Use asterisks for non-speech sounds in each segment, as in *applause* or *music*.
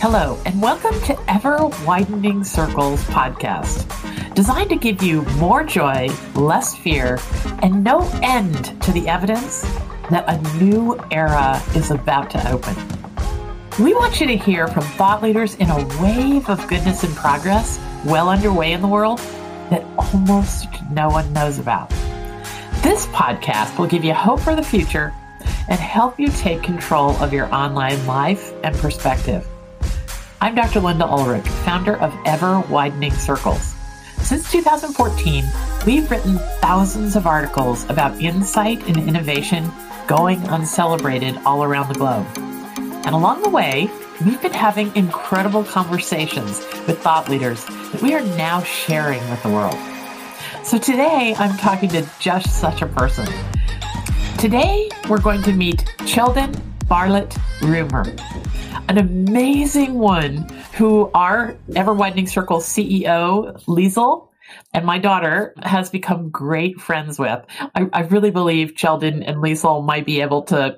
Hello, and welcome to Ever Widening Circles podcast, designed to give you more joy, less fear, and no end to the evidence that a new era is about to open. We want you to hear from thought leaders in a wave of goodness and progress well underway in the world that almost no one knows about. This podcast will give you hope for the future and help you take control of your online life and perspective. I'm Dr. Linda Ulrich, founder of Ever Widening Circles. Since 2014, we've written thousands of articles about insight and innovation going uncelebrated all around the globe. And along the way, we've been having incredible conversations with thought leaders that we are now sharing with the world. So today, I'm talking to just such a person. Today, we're going to meet Cheldin Barlatt Rumer an amazing one who our Ever Widening Circle CEO, Liesl, and my daughter has become great friends with. I, I really believe Cheldin and Liesl might be able to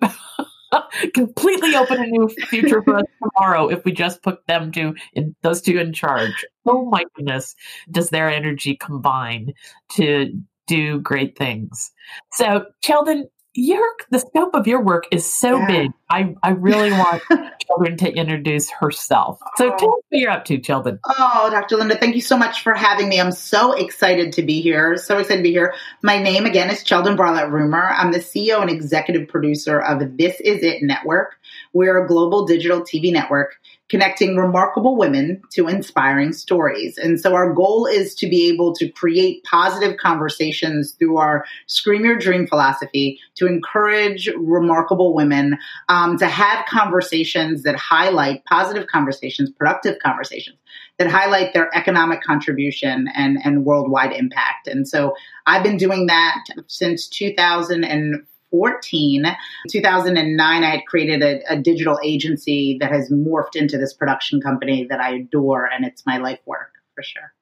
*laughs* completely open a new future for us tomorrow if we just put them two in those two in charge. Oh my goodness, does their energy combine to do great things. So, Cheldin, your the scope of your work is so yeah. big. I, I really *laughs* want Cheldin to introduce herself. So oh. tell us what you're up to, Cheldin. Oh, Dr. Linda, thank you so much for having me. I'm so excited to be here. So excited to be here. My name again is Cheldin Barlatt Rumer. I'm the CEO and executive producer of This Is It Network. We're a global digital TV network connecting remarkable women to inspiring stories. And so our goal is to be able to create positive conversations through our Scream Your Dream philosophy to encourage remarkable women um, to have conversations that highlight positive conversations, productive conversations that highlight their economic contribution and, and worldwide impact. And so I've been doing that since 2004 2014. 2009, I had created a, a digital agency that has morphed into this production company that I adore, and it's my life work for sure.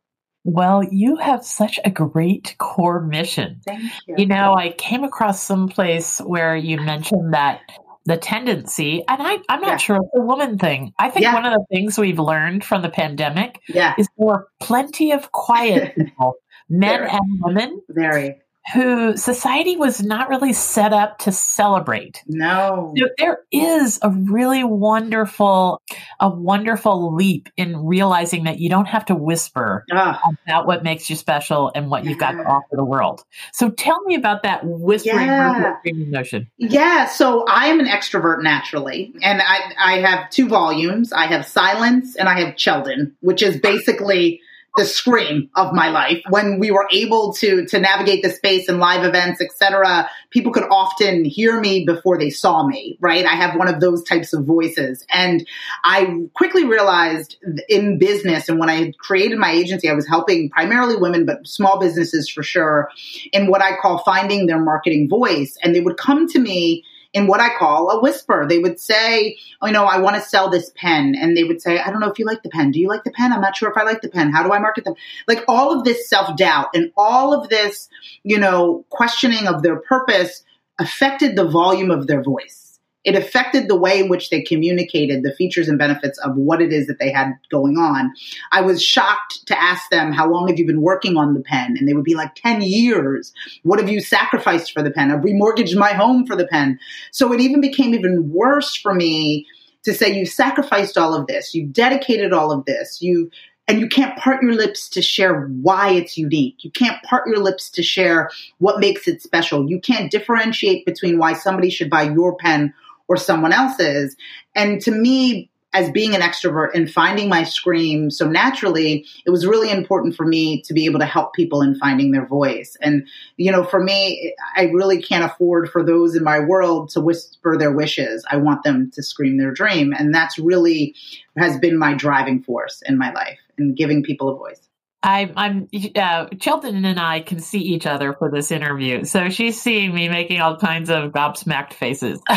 Well, you have such a great core mission. Thank you. You know, I came across some place where you mentioned that the tendency, and I, I'm not yeah. sure it's a woman thing. I think yeah. one of the things we've learned from the pandemic yeah. is there are plenty of quiet *laughs* people, men Very. and women. Very who society was not really set up to celebrate. No. So there is a really wonderful, a wonderful leap in realizing that you don't have to whisper ah. about what makes you special and what yeah. you've got to offer the world. So tell me about that whispering yeah. notion. Yeah. So I am an extrovert naturally, and I, I have two volumes. I have silence and I have Cheldin, which is basically the scream of my life. When we were able to to navigate the space and live events etc people could often hear me before they saw me right? I have one of those types of voices. And i quickly realized in business and when i created my agency i was helping primarily women but small businesses for sure in what i call finding their marketing voice. And they would come to me in what I call a whisper. They would say, oh, you know, I want to sell this pen. And they would say, I don't know if you like the pen. Do you like the pen? I'm not sure if I like the pen. How do I market them? Like all of this self doubt and all of this, you know, questioning of their purpose affected the volume of their voice it affected the way in which they communicated the features and benefits of what it is that they had going on. I was shocked to ask them, How long have you been working on the pen? And they would be like, 10 years. What have you sacrificed for the pen? I've remortgaged my home for the pen. So it even became even worse for me to say, You've sacrificed all of this, you've dedicated all of this, you've and you can't part your lips to share why it's unique. You can't part your lips to share what makes it special. You can't differentiate between why somebody should buy your pen or someone else's. And to me, as being an extrovert and finding my scream so naturally, it was really important for me to be able to help people in finding their voice. And, you know, for me, I really can't afford for those in my world to whisper their wishes. I want them to scream their dream. And that's really has been my driving force in my life and giving people a voice. I'm, I'm, uh, and I can see each other for this interview. So she's seeing me making all kinds of gobsmacked faces. *laughs*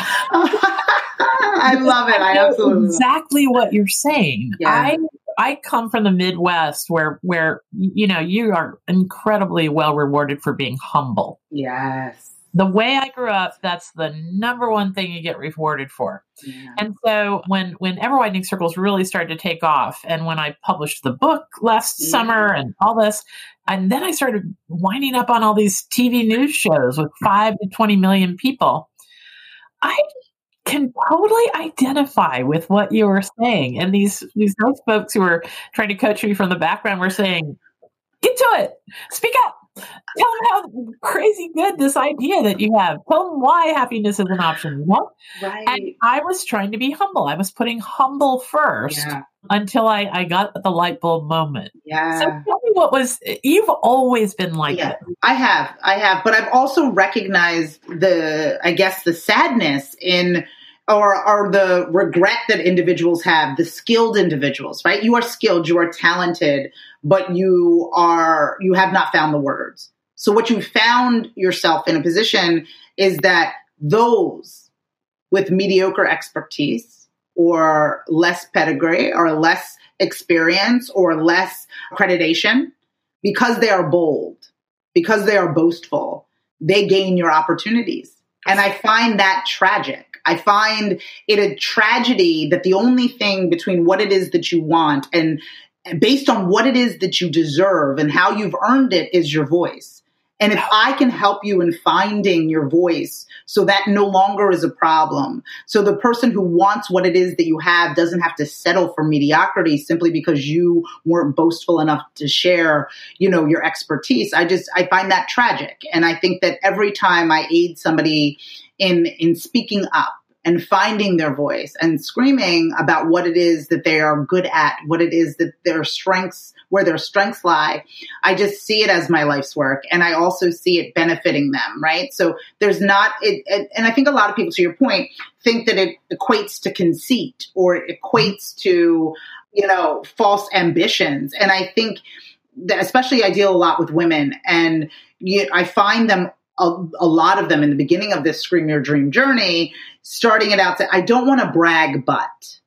I love it. I, I absolutely exactly what you're saying. Yeah. I I come from the Midwest where where you know you are incredibly well rewarded for being humble. Yes. The way I grew up, that's the number one thing you get rewarded for. Yeah. And so when when ever widening circles really started to take off, and when I published the book last yeah. summer and all this, and then I started winding up on all these TV news shows with five to twenty million people. I can totally identify with what you were saying. And these these folks who were trying to coach me from the background were saying, get to it, speak up. Tell them how crazy good this idea that you have. Tell them why happiness is an option. You know? Right. And I was trying to be humble. I was putting humble first yeah. until I, I got the light bulb moment. Yeah. So tell me what was you've always been like yeah, I have. I have. But I've also recognized the I guess the sadness in or are the regret that individuals have, the skilled individuals, right? You are skilled, you are talented, but you are, you have not found the words. So what you found yourself in a position is that those with mediocre expertise or less pedigree or less experience or less accreditation, because they are bold, because they are boastful, they gain your opportunities. And I find that tragic. I find it a tragedy that the only thing between what it is that you want and based on what it is that you deserve and how you've earned it is your voice. And if I can help you in finding your voice so that no longer is a problem. So the person who wants what it is that you have doesn't have to settle for mediocrity simply because you weren't boastful enough to share, you know, your expertise. I just, I find that tragic. And I think that every time I aid somebody in, in speaking up, and finding their voice and screaming about what it is that they are good at, what it is that their strengths, where their strengths lie. I just see it as my life's work and I also see it benefiting them, right? So there's not, it, it, and I think a lot of people, to your point, think that it equates to conceit or it equates to, you know, false ambitions. And I think that especially I deal a lot with women and you, I find them a, a, lot of them in the beginning of this Scream Your Dream journey, starting it out I don't want to brag, but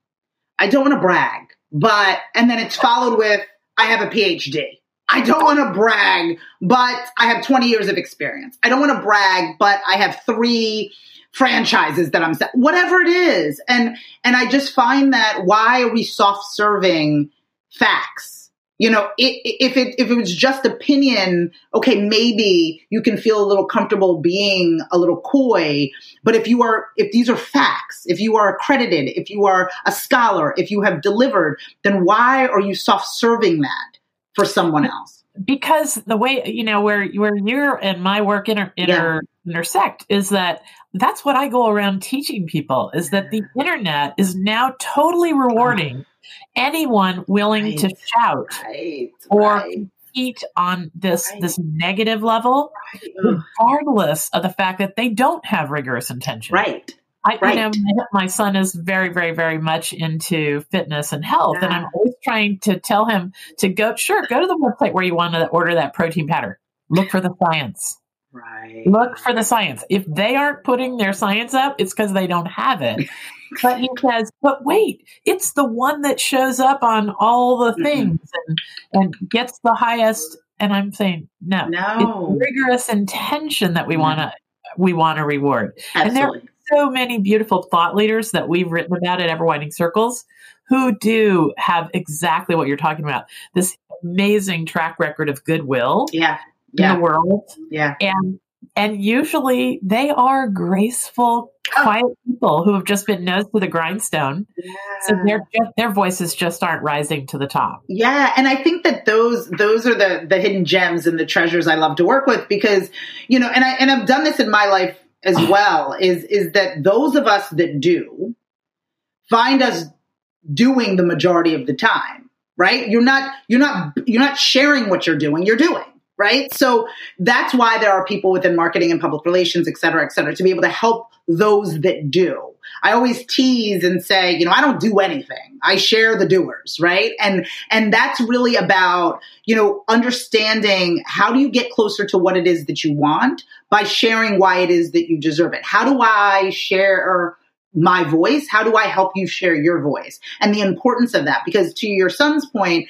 I don't want to brag, but, and then it's followed with, I have a PhD. I don't want to brag, but I have 20 years of experience. I don't want to brag, but I have three franchises that I'm whatever it is. And, and I just find that why are we soft serving facts? You know, it, if it if it was just opinion, okay, maybe you can feel a little comfortable being a little coy. But if you are, if these are facts, if you are accredited, if you are a scholar, if you have delivered, then why are you soft serving that for someone else? Because the way you know where where your and my work inter, inter yeah. intersect is that that's what I go around teaching people is that the internet is now totally uh-huh. rewarding anyone willing right. to shout right. or right. compete on this this negative level, regardless of the fact that they don't have rigorous intention. Right. I, right. you know, my son is very, very, very much into fitness and health, yeah. and I'm always trying to tell him to go. Sure, go to the website where you want to order that protein powder. Look for the science. Right. Look for the science. If they aren't putting their science up, it's because they don't have it. *laughs* but he says, but wait, it's the one that shows up on all the things mm-hmm. and, and gets the highest. And I'm saying, no, no. Rigorous intention that we mm-hmm. want to we want to reward. Absolutely. And there are so many beautiful thought leaders that we've written about at Ever Widening Circles who do have exactly what you're talking about. This amazing track record of goodwill. Yeah. Yeah. In the world. Yeah. And and usually they are graceful, oh. quiet people who have just been nose to the grindstone. Yeah. So their their voices just aren't rising to the top. Yeah, and I think that those those are the the hidden gems and the treasures I love to work with because you know, and I and I've done this in my life as *clears throat* well. Is is that those of us that do find us doing the majority of the time, right? You're not you're not you're not sharing what you're doing. You're doing right? So that's why there are people within marketing and public relations, et cetera, et cetera, to be able to help those that do. I always tease and say, you know, I don't do anything. I share the doers, right? And and that's really about, you know, understanding how do you get closer to what it is that you want by sharing why it is that you deserve it. How do I share my voice? How do I help you share your voice? And the importance of that because to your son's point,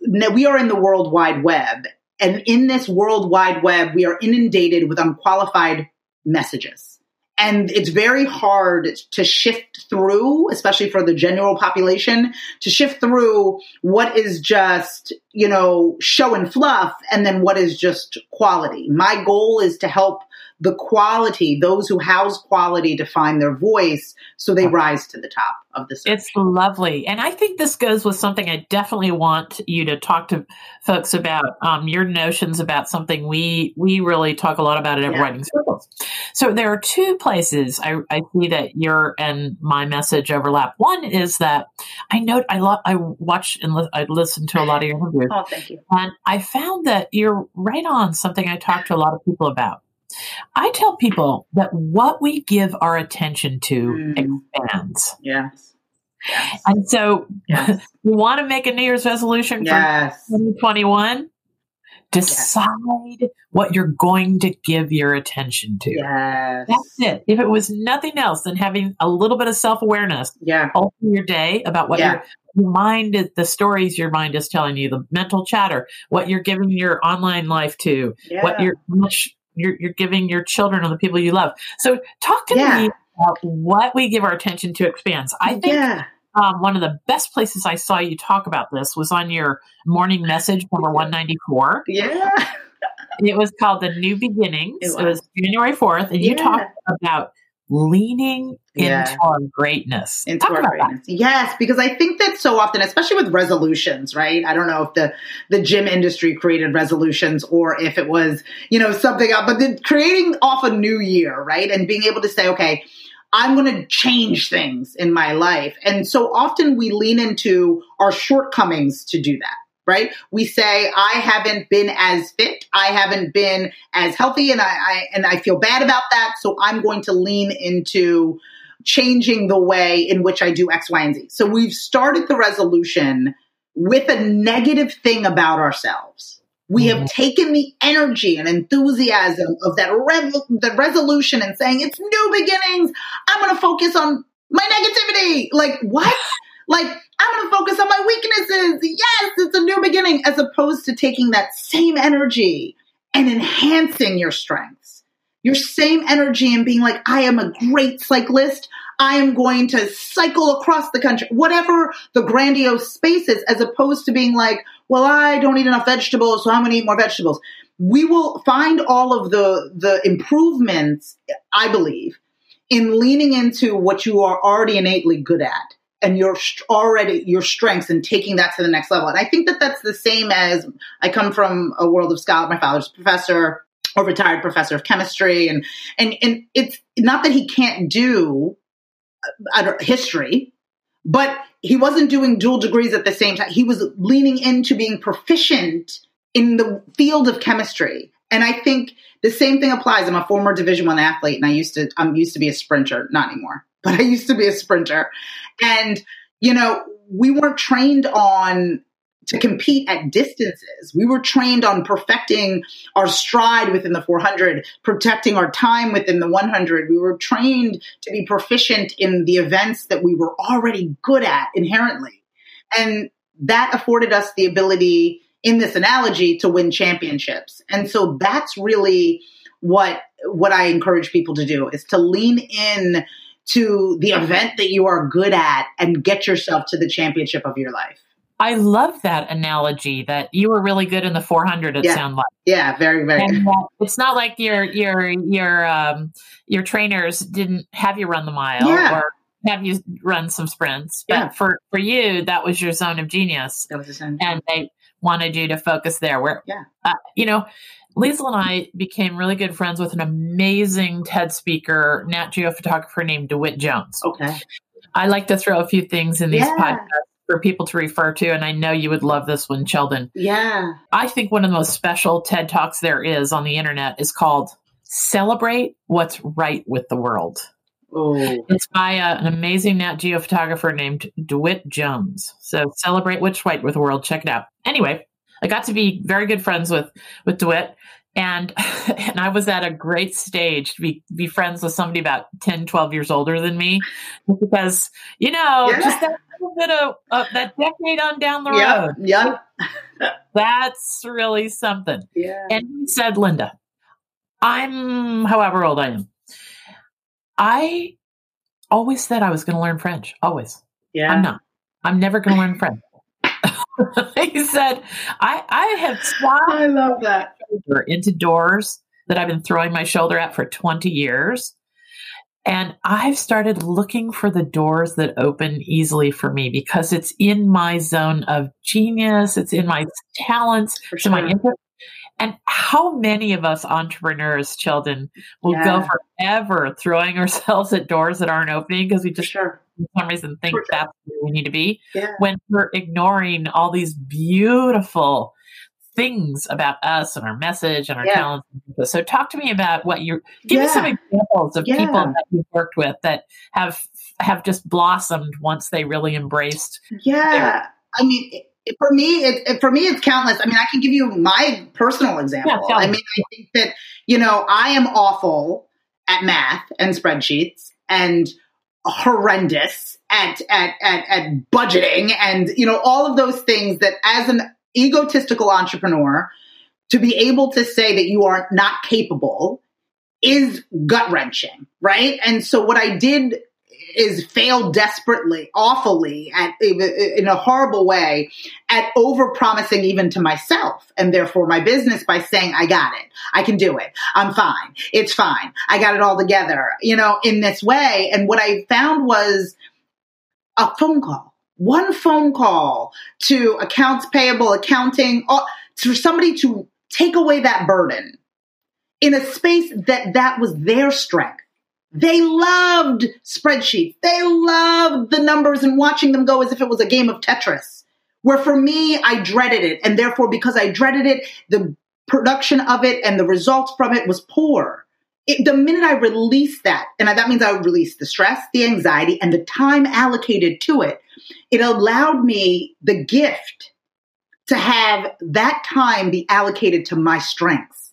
we are in the world wide web and in this world wide web, we are inundated with unqualified messages. And it's very hard to shift through especially for the general population to shift through what is just you know show and fluff and then what is just quality. My goal is to help the quality, those who house quality to find their voice so they rise to the top of the search. It's lovely. And I think this goes with something I definitely want you to talk to folks about um, your notions about something we we really talk a lot about at yeah. Widening Circles. So there are two places I, I see that your and my message overlap. One is that I note I love I watch and li- I listen to a lot of your interviews. Oh, thank you. And I found that you're right on something I talk to a lot of people about I tell people that what we give our attention to mm. expands. Yes. yes. And so yes. *laughs* you want to make a New Year's resolution yes. for 2021? Decide yes. what you're going to give your attention to. Yes. That's it. If it was nothing else than having a little bit of self awareness yeah. all through your day about what yeah. your mind is, the stories your mind is telling you, the mental chatter, what you're giving your online life to, yeah. what you're much you're, you're giving your children or the people you love. So talk to yeah. me about what we give our attention to expands. I think yeah. um, one of the best places I saw you talk about this was on your morning message number 194. Yeah. It was called The New Beginnings. It was, it was January 4th. And yeah. you talked about leaning yeah. into our greatness. Into Talk our greatness. That. Yes, because I think that so often, especially with resolutions, right? I don't know if the the gym industry created resolutions or if it was, you know, something else, but the, creating off a new year, right? And being able to say, okay, I'm going to change things in my life. And so often we lean into our shortcomings to do that right? We say, I haven't been as fit. I haven't been as healthy and I, I, and I feel bad about that. So I'm going to lean into changing the way in which I do X, Y, and Z. So we've started the resolution with a negative thing about ourselves. We have mm-hmm. taken the energy and enthusiasm of that rev- the resolution and saying it's new beginnings. I'm going to focus on my negativity. Like what? Like, I'm going to focus on my weaknesses. Yes, it's a new beginning, as opposed to taking that same energy and enhancing your strengths. Your same energy and being like, I am a great cyclist. I am going to cycle across the country, whatever the grandiose space is, as opposed to being like, well, I don't eat enough vegetables, so I'm going to eat more vegetables. We will find all of the, the improvements, I believe, in leaning into what you are already innately good at and your already your strengths and taking that to the next level. And I think that that's the same as I come from a world of scholar. My father's professor or retired professor of chemistry, and and and it's not that he can't do uh, history, but he wasn't doing dual degrees at the same time. He was leaning into being proficient in the field of chemistry. And I think the same thing applies. I'm a former Division One athlete, and I used to I'm used to be a sprinter, not anymore but I used to be a sprinter. And, you know, we weren't trained on to compete at distances. We were trained on perfecting our stride within the 400, protecting our time within the 100. We were trained to be proficient in the events that we were already good at inherently. And that afforded us the ability in this analogy to win championships. And so that's really what what I encourage people to do is to lean in to the event that you are good at and get yourself to the championship of your life. I love that analogy that you were really good in the 400. It yeah. sounds like yeah, very very. And, uh, it's not like your your your um, your trainers didn't have you run the mile yeah. or have you run some sprints, but yeah. for for you that was your zone of genius. That was the zone, and they wanted you to focus there. Where yeah, uh, you know, Liesl and I became really good friends with an amazing TED speaker, Nat Geo photographer named DeWitt Jones. Okay. I like to throw a few things in these yeah. podcasts for people to refer to, and I know you would love this one, Cheldin. Yeah. I think one of the most special TED Talks there is on the internet is called Celebrate What's Right with the World. Oh. It's by uh, an amazing Nat Geo photographer named DeWitt Jones. So celebrate what's right with the world. Check it out. Anyway, I got to be very good friends with with DeWitt and *laughs* and I was at a great stage to be be friends with somebody about 10 12 years older than me because you know yeah. just that little bit of uh, that decade on down the yep. road yeah *laughs* that's really something yeah and he said Linda I'm however old I am I always said I was going to learn French. Always. Yeah. I'm not. I'm never going to learn French. *laughs* he said, I, I have swapped I love that. into doors that I've been throwing my shoulder at for 20 years. And I've started looking for the doors that open easily for me because it's in my zone of genius. It's in my talents. For in my interest. And how many of us entrepreneurs, Cheldin, will go forever throwing ourselves at doors that aren't opening because we just, sure. For some reason, think sure. that's where we need to be Yeah. when we're ignoring all these beautiful things about us and our message and our Yeah. talents. So talk to me about what you're. give me some examples of Yeah. people that you've worked with that have have just blossomed once they really embraced. Yeah. I mean, it, it- for me, it, for me, it's countless. I mean, I can give you my personal example. I mean, I think that you know, I am awful at math and spreadsheets and horrendous at at at, at budgeting and you know all of those things that as an egotistical entrepreneur to be able to say that you are not capable is gut wrenching, right? And so what I did is fail desperately, awfully, at in a horrible way, at over promising even to myself and therefore my business by saying, "I got it, I can do it, I'm fine, it's fine, I got it all together," you know, in this way. And what I found was a phone call, one phone call to accounts payable, accounting, all, for somebody to take away that burden in a space that that was their strength. They loved spreadsheets. They loved the numbers and watching them go as if it was a game of Tetris. Where for me, I dreaded it. And therefore, because I dreaded it, the production of it and the results from it was poor. It, the minute I released that, and that means I released the stress, the anxiety, and the time allocated to it, it allowed me the gift to have that time be allocated to my strengths.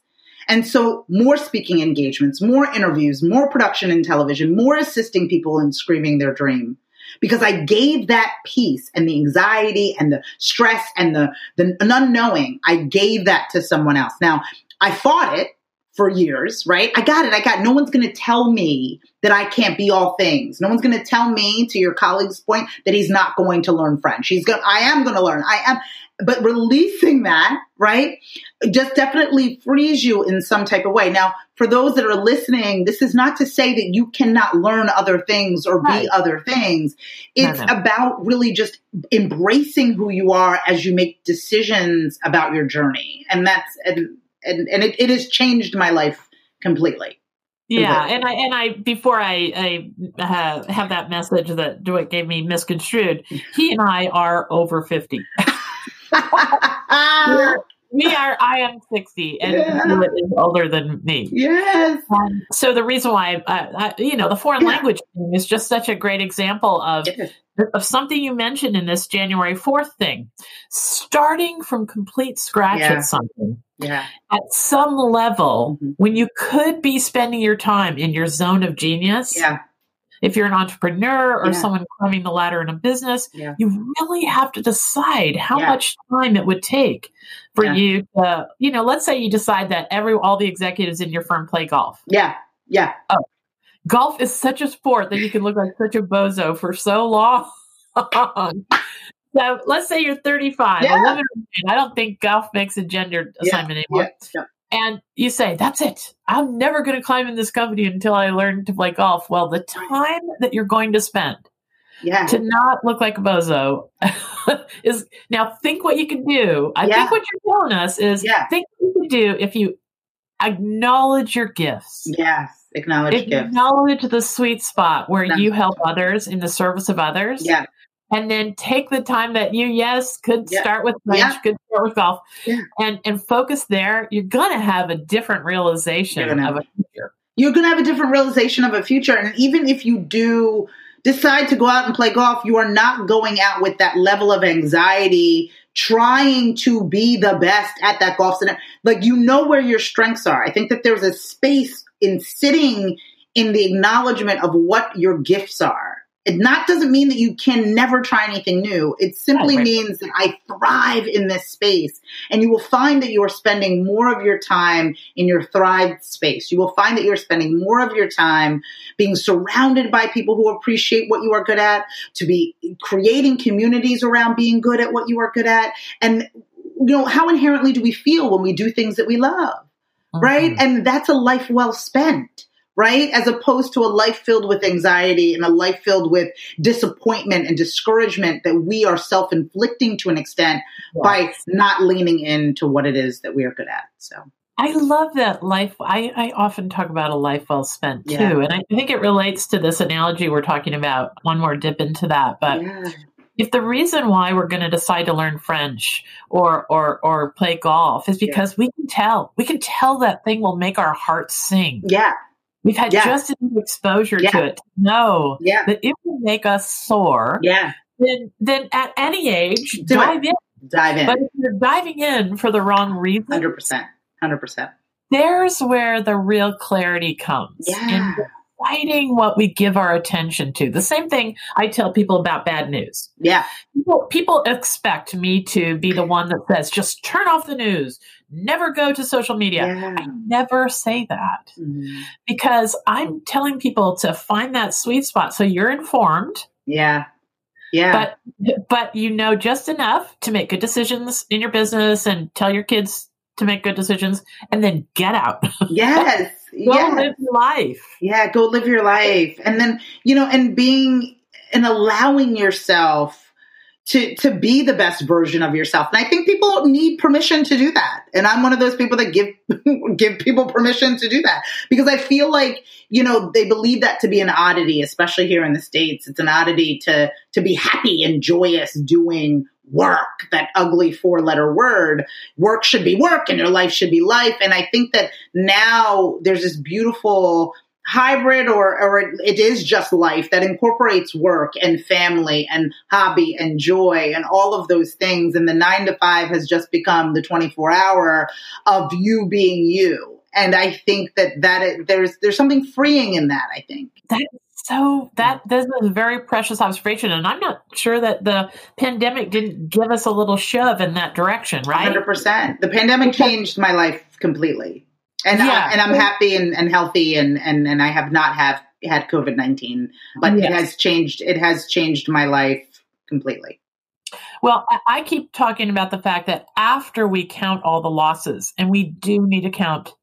And so more speaking engagements, more interviews, more production in television, more assisting people in screaming their dream. Because I gave that piece and the anxiety and the stress and the, the unknowing, I gave that to someone else. Now, I fought it for years, right? I got it. I got, no one's going to tell me that I can't be all things. No one's going to tell me, to your colleague's point, that he's not going to learn French. He's going, I am going to learn. I am, but releasing that, right, just definitely frees you in some type of way. Now, for those that are listening, this is not to say that you cannot learn other things or Right. be other things. No, It's no. about really just embracing who you are as you make decisions about your journey. And that's, and, and, and it, it has changed my life completely. Yeah, and I and I before I I uh, have that message that DeWitt gave me misconstrued. He and I are over fifty. *laughs* we are. I am sixty, and Yeah. Is older than me. yes. Um, so the reason why, I, I, you know, the foreign Yeah. language thing is just such a great example of Yes. of something you mentioned in this January fourth thing, starting from complete scratch Yeah. at something Yeah. at some level Mhm. when you could be spending your time in your zone of genius. Yeah. If you're an entrepreneur or Yeah. someone climbing the ladder in a business, Yeah. you really have to decide how much time it would take for you to, you know, let's say you decide that every all the executives in your firm play golf. Yeah. Yeah. Oh, Golf is such a sport that you can look like such a bozo for so long. *laughs* so let's say you're 35, Yeah. a woman. I don't think golf makes a gendered Yeah. assignment anymore. Yeah. And you say, that's it. I'm never going to climb in this company until I learn to play golf. Well, the time that you're going to spend Yeah. to not look like a bozo *laughs* is now think what you can do. I think what you're telling us is think what you can do if you acknowledge your gifts. Yes. Acknowledge gifts. Acknowledge the sweet spot where you help others in the service of others. Yeah. And then take the time that you, yes, could Yeah. start with French, Yeah. could start with golf, Yeah. and and focus there. You're gonna have a different realization gonna of a future. You're going to have a different realization of a future. And even if you do decide to go out and play golf, you are not going out with that level of anxiety, trying to be the best at that golf center. Like, you know where your strengths are. I think that there's a space in sitting in the acknowledgement of what your gifts are It not doesn't mean that you can never try anything new. It simply Oh, right. means that I thrive in this space. And you will find that you are spending more of your time in your thrived space. You will find that you're spending more of your time being surrounded by people who appreciate what you are good at, to be creating communities around being good at what you are good at. And you know, how inherently do we feel when we do things that we love? right? Mhm. And that's a life well spent, right? As opposed to a life filled with anxiety and a life filled with disappointment and discouragement that we are self inflicting to an extent by not leaning into what it is that we are good at. So, I love that life. I, I often talk about a life well spent too. Yeah. And I think it relates to this analogy we're talking about. One more dip into that. But yeah, if the reason why we're going to decide to learn French or or or play golf is Yeah. because we can tell, we can tell that thing will make our hearts sing. yeah, We've had Yeah. just enough exposure Yeah. to it to know yeah, that it will make us soar. yeah. Then, then at any age, Do it. dive in. Dive in. But if you're diving in for the wrong reason, 100%. 100%. there's where the real clarity comes. Yeah. In deciding what we give our attention to. The same thing I tell people about bad news. Yeah. People, people expect me to be the one that says, just turn off the news, never go to social media. Yeah. I never say that Mhm. because I'm telling people to find that sweet spot so you're informed, Yeah. Yeah. but but you know just enough to make good decisions in your business and tell your kids to make good decisions and then get out. *laughs* yes. Go yes. live your life. Yeah, go live your life. And then, you know, and being and allowing yourself to to be the best version of yourself. And I think people need permission to do that. And I'm one of those people that give *laughs* give people permission to do that because I feel like, you know, they believe that to be an oddity, especially here in the states. It's an oddity to to be happy and joyous doing work, that ugly four letter word. Work should be work and your life should be life. And I think that now there's this beautiful hybrid or, or it, is just life that incorporates work and family and hobby and joy and all of those things. And the nine to five has just become the 24 hour of you being you. And I think that that it, there's there's something freeing in that. I think. that So that this is a very precious observation, and I'm not sure that the pandemic didn't give us a little shove in that direction, right? Hundred percent. The pandemic changed my life completely, and Yeah. I, and I'm happy and, and healthy, and, and and I have not have had COVID nineteen, but it has changed. It has changed my life completely. Well, I- keep talking about the fact that after we count all the losses, and we do need to count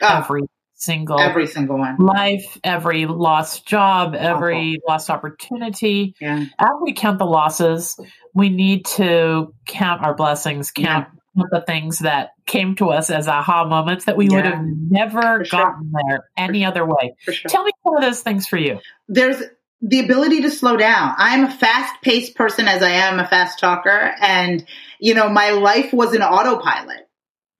Oh, every single every single one. life, every lost job, every lost opportunity. Yeah, After we count the losses, we need to count our blessings, count the things that came to us as aha moments that we would have never For sure. gotten there any other way. sure. Tell me some of those things for you. There's the ability to slow down. I'm a fast paced person as I am a fast talker, and you know my life was an autopilot.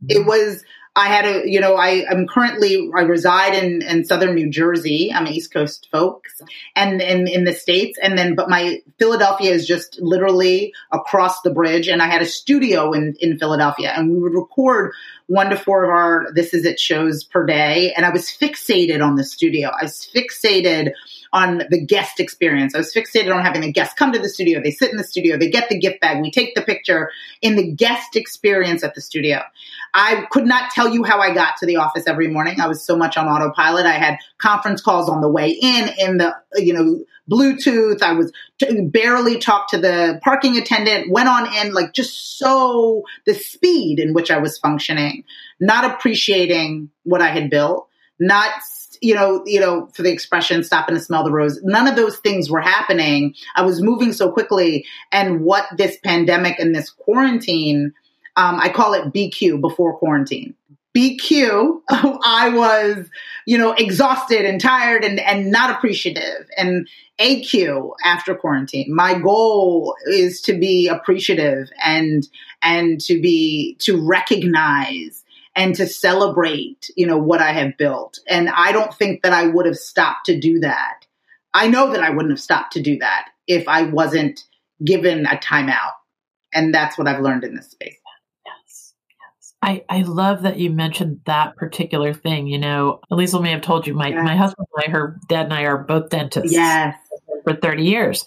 it mm-hmm. was i had a you know i i'm currently i reside in in southern new jersey i'm east coast folks and in in the states and then but my philadelphia is just literally across the bridge and i had a studio in in philadelphia and we would record one to four of our this is it shows per day and i was fixated on the studio i was fixated on the guest experience. I was fixated on having the guests come to the studio. They sit in the studio. They get the gift bag. We take the picture in the guest experience at the studio. I could not tell you how I got to the office every morning. I was so much on autopilot. I had conference calls on the way in, in the, you know, Bluetooth. I was t- barely talked to the parking attendant, went on in, like just so the speed in which I was functioning, not appreciating what I had built, not you know, you know, for the expression stopping to smell the rose." None of those things were happening. I was moving so quickly, and what this pandemic and this quarantine, um, I call it BQ before quarantine. BQ, *laughs* I was, you know, exhausted and tired and and not appreciative. And AQ after quarantine. My goal is to be appreciative and and to be to recognize and to celebrate, you know, what I have built. And I don't think that I would have stopped to do that. I know that I wouldn't have stopped to do that if I wasn't given a timeout. And that's what I've learned in this space. Yes. Yes. I, I love that you mentioned that particular thing. You know, Liesl may have told you my, Yeah. my husband and I, her dad and I are both dentists. Yes. for 30 years.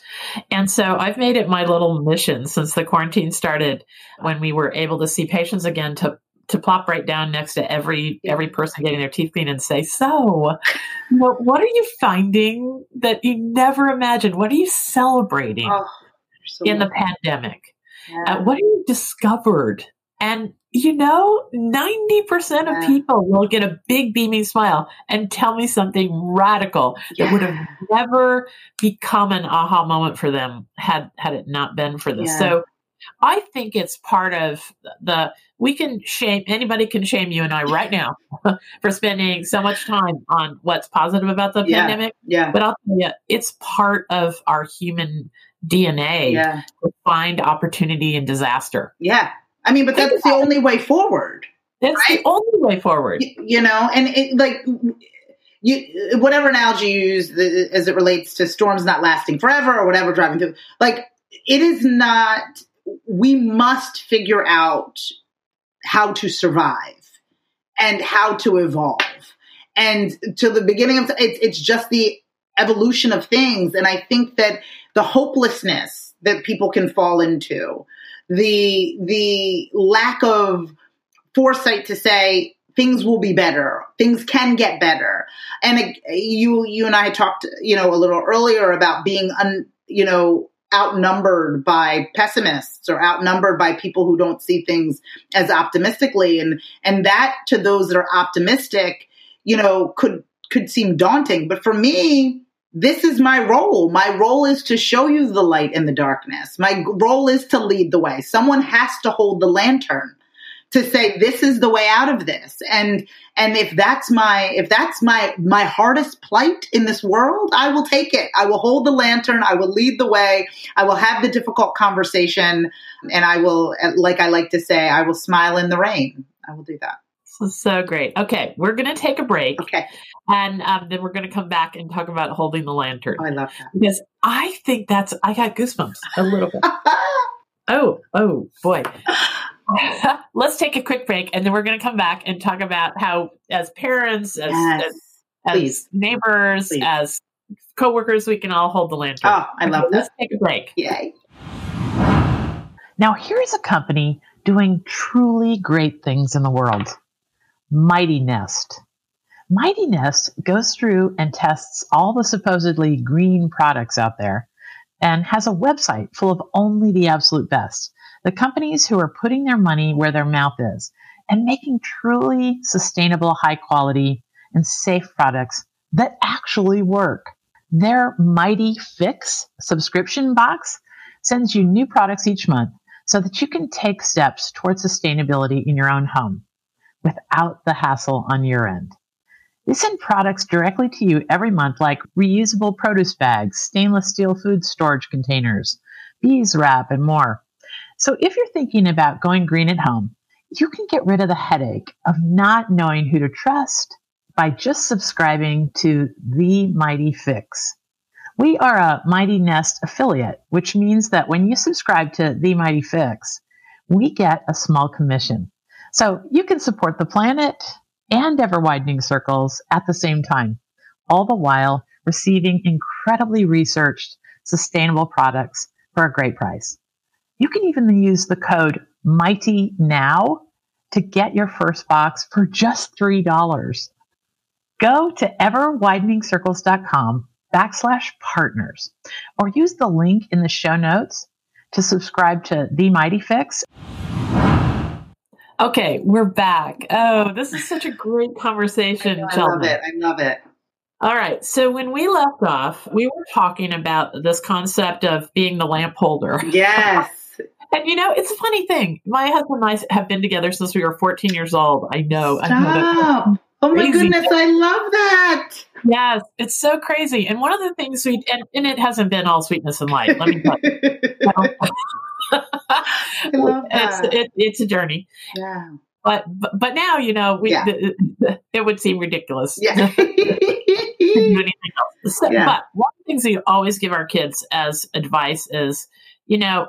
And so I've made it my little mission since the quarantine started when we were able to see patients again to to plop right down next to every every person getting their teeth cleaned and say, "So, know, what are you finding that you never imagined? What are you celebrating Oh, so in the pandemic? Yeah. Uh, what have you discovered?" And you know, 90% of people will get a big beaming smile and tell me something radical that would have never become an aha moment for them had had it not been for this. Yeah. So I think it's part of the we can shame anybody can shame you and I right now *laughs* for spending so much time on what's positive about the Yeah. pandemic. Yeah. But I'll tell you, it's part of our human DNA Yeah. to find opportunity in disaster. Yeah. I mean, but that's the only way forward. That's Right. the only way forward. Y- you know and it, like you whatever analogy you use the, as it relates to storms not lasting forever or whatever driving through like it is not we must figure out how to survive and how to evolve and to the beginning of it's it's just the evolution of things and i think that the hopelessness that people can fall into the the lack of foresight to say things will be better things can get better. And it, you you and i talked you know a little earlier about being un, you know outnumbered by pessimists or outnumbered by people who don't see things as optimistically. And and that to those that are optimistic you know could could seem daunting. But for me this is my role. My role is to show you the light in the darkness. My role is to lead the way. Someone has to hold the lantern to say this is the way out of this. And and if that's my if that's my my hardest plight in this world i will take it. I will hold the lantern. I will lead the way. I will have the difficult conversation. And i will like i like to say i will smile in the rain. I will do that So, so great. Okay, we're going to take a break okay and um, then we're going to come back and talk about holding the lantern. oh, i love that Because I think that's, I got goosebumps a little bit. *laughs* Oh, oh boy. *laughs* Let's take a quick break and then we're going to come back and talk about how, as parents, as, yes as, as neighbors, Please. as coworkers, we can all hold the lantern. oh i love Okay, Let's take a break. yay Now, here's a company doing truly great things in the world Mighty Nest. Mighty Nest goes through and tests all the supposedly green products out there and has a website full of only the absolute best. The companies who are putting their money where their mouth is and making truly sustainable, high quality, and safe products that actually work. Their Mighty Fix subscription box sends you new products each month so that you can take steps towards sustainability in your own home without the hassle on your end. They send products directly to you every month, like reusable produce bags, stainless steel food storage containers, bees wrap, and more. So if you're thinking about going green at home, you can get rid of the headache of not knowing who to trust by just subscribing to The Mighty Fix. We are a Mighty Nest affiliate, which means that when you subscribe to The Mighty Fix, we get a small commission. So you can support the planet and ever widening circles at the same time, all the while receiving incredibly researched, sustainable products for a great price. You can even use the code Mighty Now to get your first box for just $3. Go to everwideningcircles.com backslash partners or use the link in the show notes to subscribe to The Mighty Fix. Okay, we're back. Oh, this is such a *laughs* great conversation, I love it. I love it. All right. So when we left off, we were talking about this concept of being the lamp holder. *laughs* Yes. And you know, it's a funny thing. My husband and I have been together since we were 14 years old. I know. I know Stop. Oh my goodness, I love that. Yes, it's so crazy. And one of the things we and, and it hasn't been all sweetness and light. Let me tell you. *laughs* I love *laughs* it's it, it's a journey. yeah. But but, but now you know we Yeah. th- th- *laughs* it would seem ridiculous. Yeah. *laughs* to do anything else. So- Yeah. But one of the things we always give our kids as advice is, you know,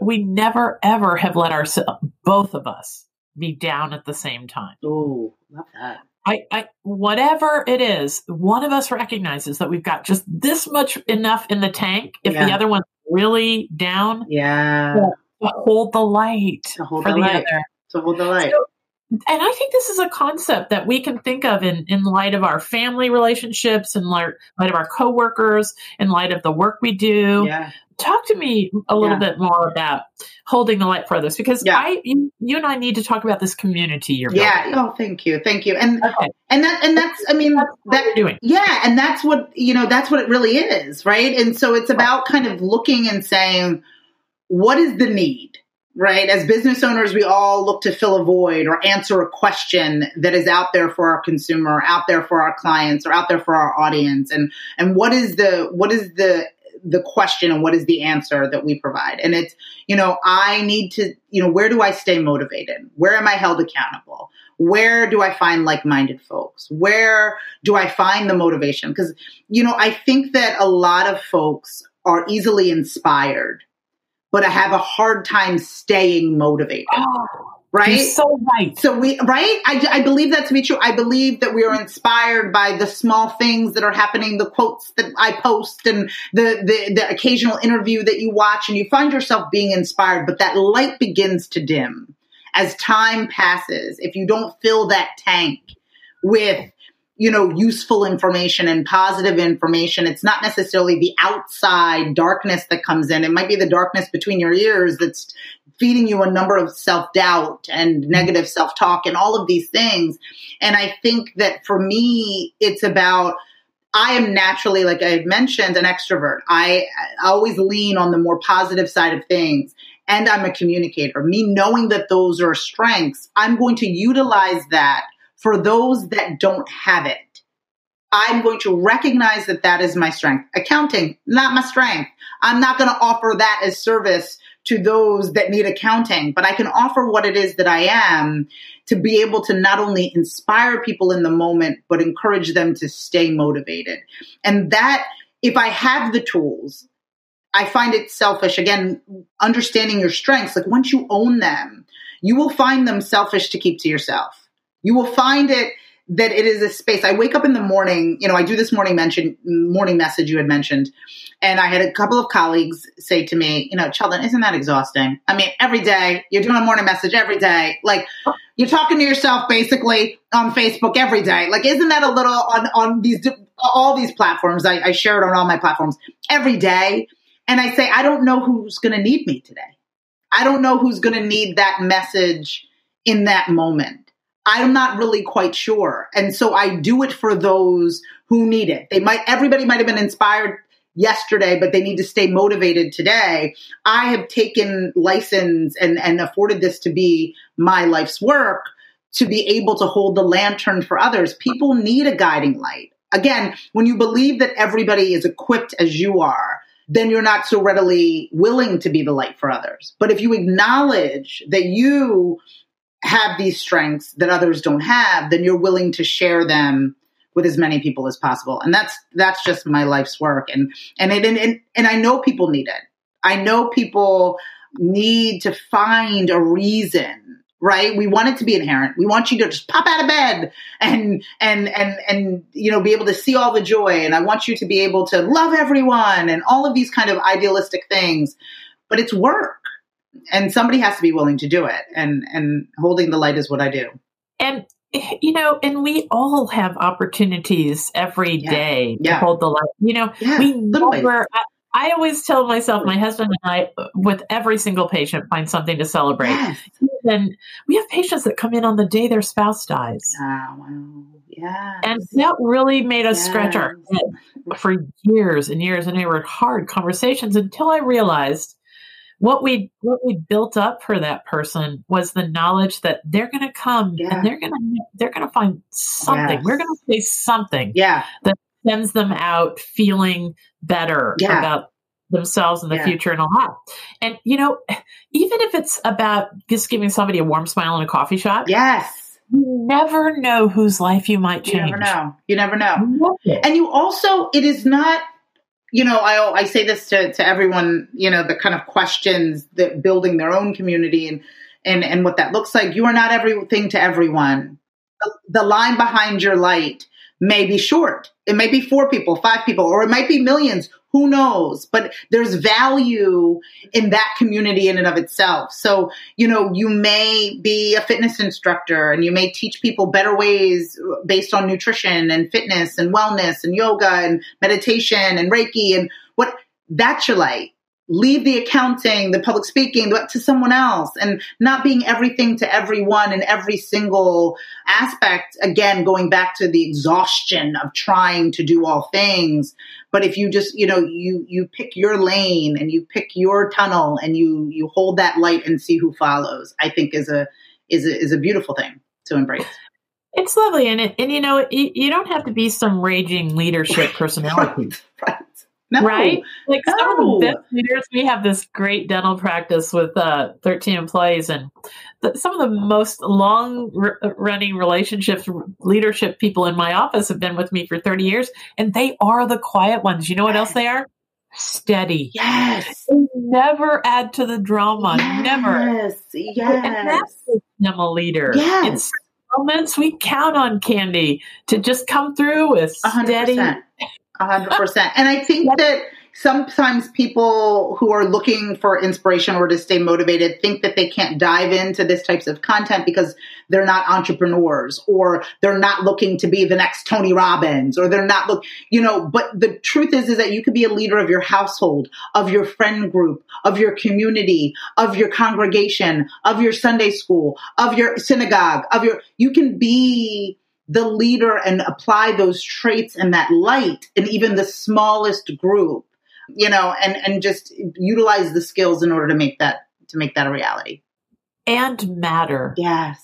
we never ever have let ourselves, both of us be down at the same time. oh, love that. I, I, whatever it is, one of us recognizes that we've got just this much enough in the tank. If Yeah. the other one's really down, Yeah. to hold the light To hold for the the light. other. To hold the light. So- And I think this is a concept that we can think of in, in light of our family relationships, in light, light of our coworkers, in light of the work we do. Yeah. Talk to me a little Yeah. bit more about holding the light for others because Yeah. I, you, you and I need to talk about this community you're building. Yeah. Oh, thank you. Thank you. And Okay. and that and that's I mean That's what that doing. Yeah, and that's what you know. That's what it really is, right? And so it's about kind of looking and saying, what is the need, right? As business owners, we all look to fill a void or answer a question that is out there for our consumer, out there for our clients, or out there for our audience. And and what is the what is the the question and what is the answer that we provide? And it's you know, I need to you know, where do I stay motivated? Where am I held accountable? Where do I find like minded folks? Where do I find the motivation? Because, you know, I think that a lot of folks are easily inspired, but I have a hard time staying motivated, Oh, right? So right. So we, right? I, I believe that to be true. I believe that we are inspired by the small things that are happening, the quotes that I post and the, the, the occasional interview that you watch and you find yourself being inspired, but that light begins to dim as time passes. If you don't fill that tank with, you know, useful information and positive information, it's not necessarily the outside darkness that comes in. It might be the darkness between your ears that's feeding you a number of self doubt and mm-hmm. negative self talk and all of these things. And I think that for me, it's about, I am naturally, like I mentioned, an extrovert. I, I always lean on the more positive side of things. And I'm a communicator. Me knowing that those are strengths, I'm going to utilize that for those that don't have it. I'm going to recognize that that is my strength. Accounting, not my strength. I'm not going to offer that as service to those that need accounting, but I can offer what it is that I am to be able to not only inspire people in the moment, but encourage them to stay motivated. And that, if I have the tools, I find it selfish. Again, understanding your strengths, like once you own them, you will find them selfish to keep to yourself. You will find it that it is a space. I wake up in the morning, you know, I do this morning mention, morning message you had mentioned. And I had a couple of colleagues say to me, you know, Cheldin, isn't that exhausting? I mean, every day you're doing a morning message every day. Like you're talking to yourself basically on Facebook every day. Like, isn't that a little on, on these, all these platforms? I, I share it on all my platforms every day. And I say, I don't know who's going to need me today. I don't know who's going to need that message in that moment. I'm not really quite sure. And so I do it for those who need it. They might, everybody might have been inspired yesterday, but they need to stay motivated today. I have taken license and, and afforded this to be my life's work to be able to hold the lantern for others. People need a guiding light. Again, when you believe that everybody is equipped as you are, then you're not so readily willing to be the light for others. But if you acknowledge that you have these strengths that others don't have, then you're willing to share them with as many people as possible. And that's that's just my life's work. And and it and, and I know people need it. I know people need to find a reason, right? We want it to be inherent. We want you to just pop out of bed and and and and you know be able to see all the joy and I want you to be able to love everyone and all of these kind of idealistic things. But it's work. And somebody has to be willing to do it. And and holding the light is what I do. And you know, and we all have opportunities every Yeah. day Yeah. to hold the light. You know, Yeah, we never. I, I always tell myself, my husband and I, with every single patient, find something to celebrate. Yes. And we have patients that come in on the day their spouse dies, Oh, wow. Yeah. and that really made us scratch our head for years and years. And they were hard conversations until I realized what we what we built up for that person was the knowledge that they're going to come Yeah. and they're going to they're going to find something. Yes. We're going to say something Yeah. sends them out feeling better Yeah. about themselves and the Yeah. future and all that. And you know, even if it's about just giving somebody a warm smile in a coffee shop, Yes. you never know whose life you might change. You never know. You never know. You. And you also, it is not, you know, I, I say this to, to everyone, you know, the kind of questions that building their own community and, and, and what that looks like. You are not everything to everyone. the, the line behind your light may be short. It may be four people, five people, or it might be millions. Who knows? But there's value in that community in and of itself. So, you know, you may be a fitness instructor and you may teach people better ways based on nutrition and fitness and wellness and yoga and meditation and Reiki and what that's your light leave the accounting, the public speaking to someone else and not being everything to everyone in every single aspect. Again, going back to the exhaustion of trying to do all things. But if you just, you know, you, you pick your lane and you pick your tunnel and you, you hold that light and see who follows, I think is a, is a, is a beautiful thing to embrace. It's lovely, and it, and you know you, you don't have to be some raging leadership *laughs* personality. Right. No, right? Like no. some of the best leaders, we have this great dental practice with uh, 13 employees, and the, some of the most long r- running relationships, leadership people in my office have been with me for 30 years, and they are the quiet ones. You know what else they are? Steady. Yes. They never add to the drama. Yes. Never. Yes. Yes. And that's them a leader. Yes. In moments we count on Candy to just come through with steady. 100% And I think that sometimes people who are looking for inspiration or to stay motivated think that they can't dive into this types of content because they're not entrepreneurs or they're not looking to be the next Tony Robbins or they're not look, you know, but the truth is, is that you could be a leader of your household, of your friend group, of your community, of your congregation, of your Sunday school, of your synagogue, of your, you can be the leader and apply those traits and that light in even the smallest group you know and and just utilize the skills in order to make that to make that a reality. And matter. Yes.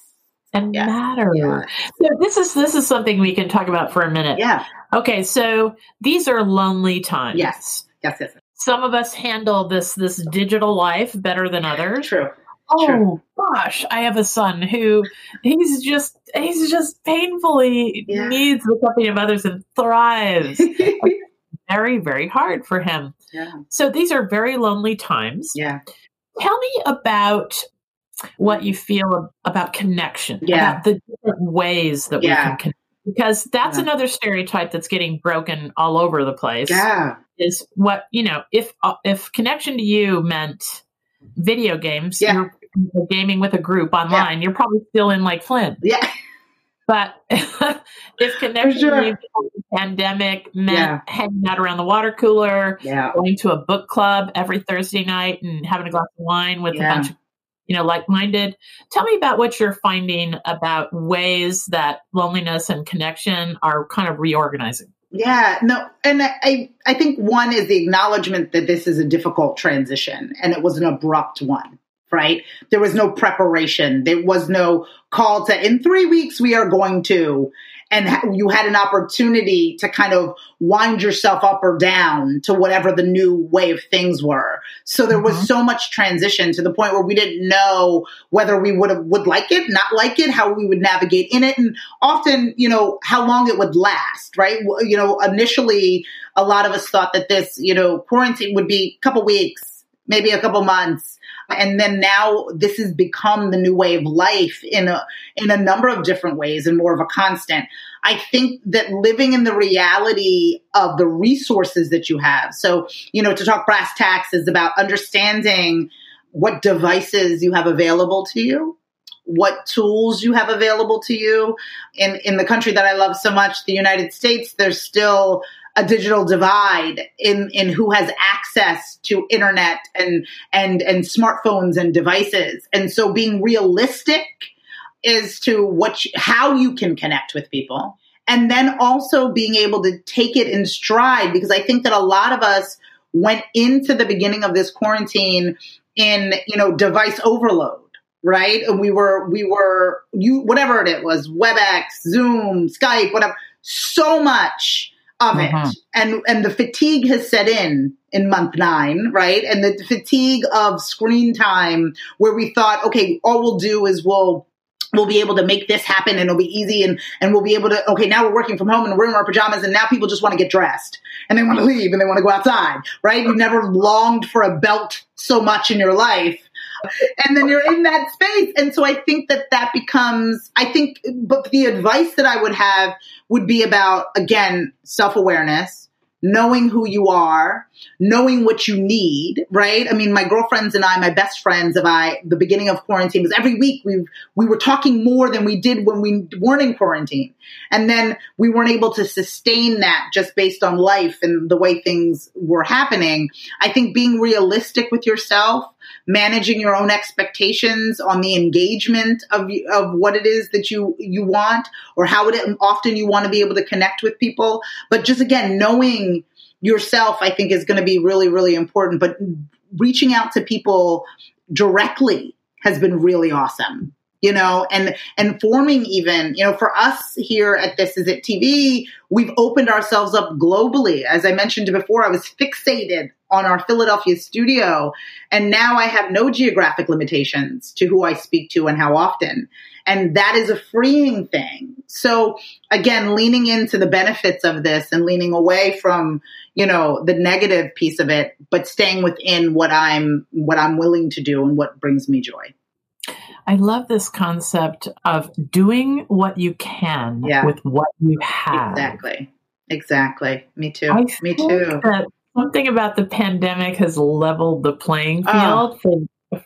And yes. matter. So this is this is something we can talk about for a minute. Yeah. Okay so these are lonely times. Yes. Yes yes, yes. some of us handle this this digital life better than others. true Oh gosh, I have a son who he's just he's just painfully yeah. needs the company of others and thrives. *laughs* very very hard for him. Yeah. So these are very lonely times. Yeah. Tell me about what you feel about connection. Yeah. About the different ways that yeah. we can connect. Because that's yeah. another stereotype that's getting broken all over the place. Yeah. Is what, you know, if uh, if connection to you meant video games, yeah. you're gaming with a group online, yeah. you're probably still in like Flint. Yeah. But *laughs* if connection sure. the pandemic meant yeah. hanging out around the water cooler, yeah. going to a book club every Thursday night and having a glass of wine with yeah. a bunch of you know like-minded tell me about what you're finding about ways that loneliness and connection are kind of reorganizing yeah, no, and I I think one is the acknowledgement that this is a difficult transition and it was an abrupt one right? There was no preparation. There was no call to, in three weeks, we are going to. And you had an opportunity to kind of wind yourself up or down to whatever the new way of things were. So there was mm-hmm. so much transition to the point where we didn't know whether we would have, would like it, not like it, how we would navigate in it, and often, you know, how long it would last, right? You know, initially, a lot of us thought that this, you know, quarantine would be a couple weeks, maybe a couple months and then now this has become the new way of life in a in a number of different ways and more of a constant. I think that living in the reality of the resources that you have. So you know to talk brass tacks is about understanding what devices you have available to you what tools you have available to you. In in the country that i love so much the united states there's still a digital divide in in who has access to internet and and and smartphones and devices. And so being realistic is to what you, how you can connect with people. And then also being able to take it in stride because i think that a lot of us went into the beginning of this quarantine in you know device overload right? And we were we were you whatever it was webex zoom skype whatever so much of mm-hmm. it and and the fatigue has set in in month nine right? And the fatigue of screen time where we thought okay all we'll do is we'll we'll be able to make this happen and it'll be easy and and we'll be able to okay now we're working from home and we're in our pajamas and now people just want to get dressed and they want to *laughs* leave and they want to go outside right? You've never longed for a belt so much in your life and then you're in that space. And so I think that that becomes, I think, but the advice that I would have would be about, again, self awareness knowing who you are, knowing what you need, right? I mean, my girlfriends and I, my best friends of I, the beginning of quarantine was every week we we were talking more than we did when we weren't in quarantine. And then we weren't able to sustain that just based on life and the way things were happening. I think being realistic with yourself, managing your own expectations on the engagement of of what it is that you you want or how it often you want to be able to connect with people, but just again knowing yourself I think is going to be really really important, but reaching out to people directly has been really awesome you know, and and forming even, you know, for us here at This Is It TV, we've opened ourselves up globally. As I mentioned before, I was fixated on our Philadelphia studio, and now I have no geographic limitations to who I speak to and how often. And that is a freeing thing. So again, leaning into the benefits of this and leaning away from, you know, the negative piece of it, but staying within what I'm what I'm willing to do and what brings me joy. I love this concept of doing what you can yeah. with what you have. Exactly. Exactly. Me too. I Me too. Something about the pandemic has leveled the playing oh. field oh. for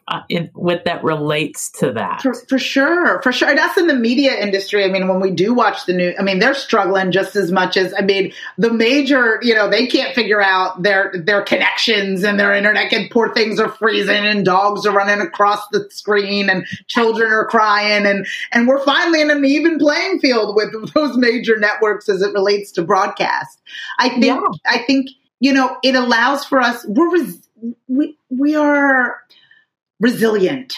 uh, in, what that relates to that. For, for, sure, for sure. That's in the media industry. I mean, when we do watch the news, I mean, they're struggling just as much as I mean, the major. You know, they can't figure out their their connections and their internet. And poor things are freezing, and dogs are running across the screen, and children are crying, and and we're finally in an even playing field with *laughs* those major networks as it relates to broadcast. I think. Yeah. I think you know it allows for us. We're res- we we are resilient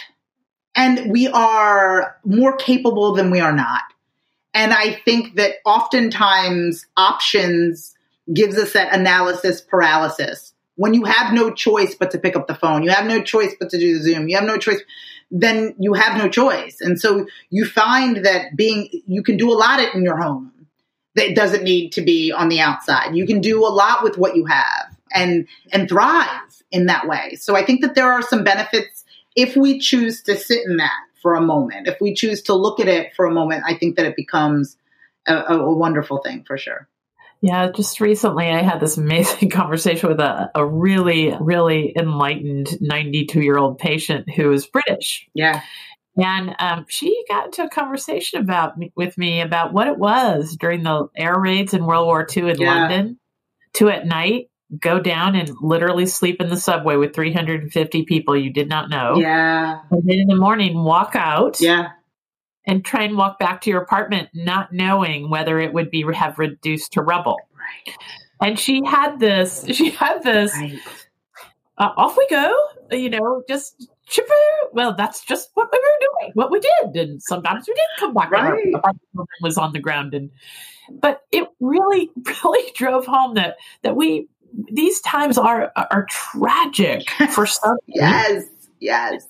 and we are more capable than we are not. And I think that oftentimes options gives us that analysis paralysis. When you have no choice but to pick up the phone, you have no choice but to do the Zoom, you have no choice, then you have no choice. And so you find that being, you can do a lot in your home that doesn't need to be on the outside. You can do a lot with what you have and, and thrive in that way. So I think that there are some benefits if we choose to sit in that for a moment, if we choose to look at it for a moment, I think that it becomes a, a wonderful thing for sure. Yeah, just recently I had this amazing *laughs* conversation with a, a really, really enlightened 92 year old patient who is British. Yeah. And um, she got into a conversation about me, with me about what it was during the air raids in World War II in yeah. London to at night go down and literally sleep in the subway with 350 people you did not know. Yeah. And then in the morning, walk out. Yeah. And try and walk back to your apartment, not knowing whether it would be have reduced to rubble. Right. And she had this. *laughs* She had this. Right. Uh, off we go. You know, just. Well, that's just what we were doing, what we did, and sometimes we did come back. Right. Our was on the ground, and but it really, *laughs* really drove home that that we these times are are tragic for some. *laughs* yes, yes.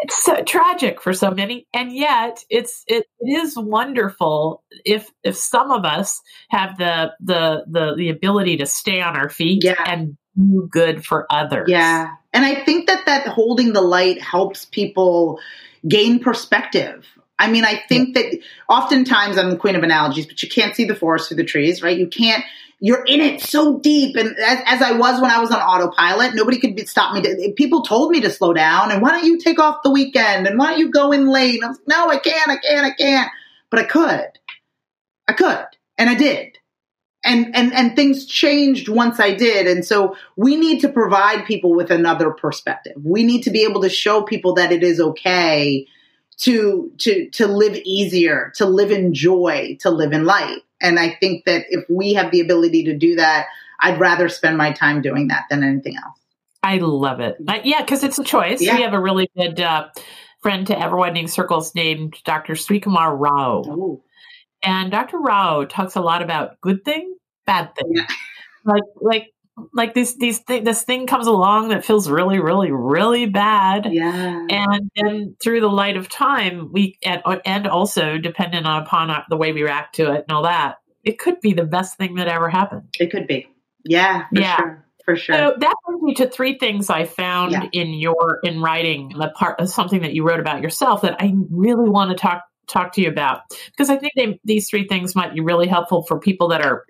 It's so tragic for so many, and yet it's it, it is wonderful if if some of us have the the the the ability to stay on our feet yeah. and do good for others. Yeah, and I think that that holding the light helps people gain perspective I mean, I think that oftentimes I'm the queen of analogies, but you can't see the forest through the trees, right? You can't you're in it so deep. And as, as, I was when I was on autopilot, nobody could stop me. To, people told me to slow down and why don't you take off the weekend and why don't you go in late? And I was like, no, I can't, I can't, I can't. But I could. I could. And I did. And, and, and things changed once I did. And so we need to provide people with another perspective. We need to be able to show people that it is okay to, to, to live easier, to live in joy, to live in light. And I think that if we have the ability to do that, I'd rather spend my time doing that than anything else. I love it. Uh, yeah, because it's a choice. Yeah. We have a really good uh, friend to Ever Widening Circles named Dr. Srikumar Rao. Ooh. And Dr. Rao talks a lot about good thing, bad thing. Yeah. Like, like like this these th- this thing comes along that feels really really really bad yeah and then through the light of time we and, uh, and also dependent upon uh, the way we react to it and all that it could be the best thing that ever happened it could be yeah yeah sure. for sure. So that brings me to three things I found Yeah. in your in writing the part of something that you wrote about yourself that I really want to talk talk to you about because I think they, these three things might be really helpful for people that are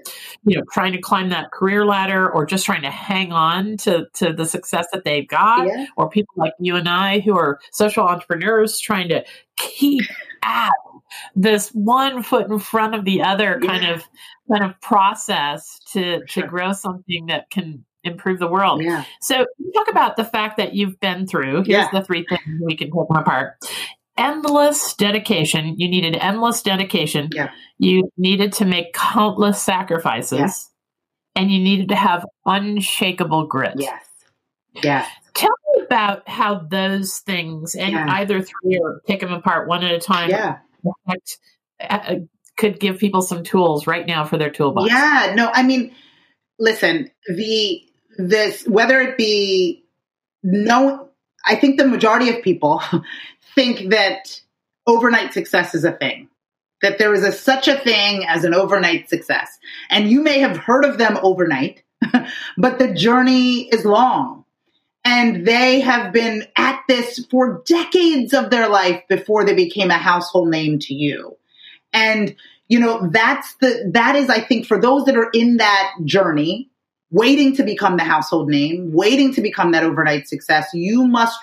you know trying to climb that career ladder or just trying to hang on to to the success that they've got Yeah. or people like you and I who are social entrepreneurs trying to keep *laughs* at this one foot in front of the other kind Yeah. of kind of process to sure. to grow something that can improve the world. Yeah. So talk about the fact that you've been through. Here's Yeah. the three things we can take them apart. Endless dedication. You needed endless dedication. Yeah. You needed to make countless sacrifices. Yeah. And you needed to have unshakable grit. Yes. Yes. Tell me about how those things, and Yeah. either three or pick them apart one at a time, Yeah. affect- uh, could give people some tools right now for their toolbox. Yeah, no, I mean, listen, the this whether it be no, I think the majority of people *laughs* think that overnight success is a thing. That there is a such a thing as an overnight success. And you may have heard of them overnight, *laughs* but the journey is long. And they have been at this for decades of their life before they became a household name to you. And you know that's the that is i think for those that are in that journey waiting to become the household name waiting to become that overnight success you must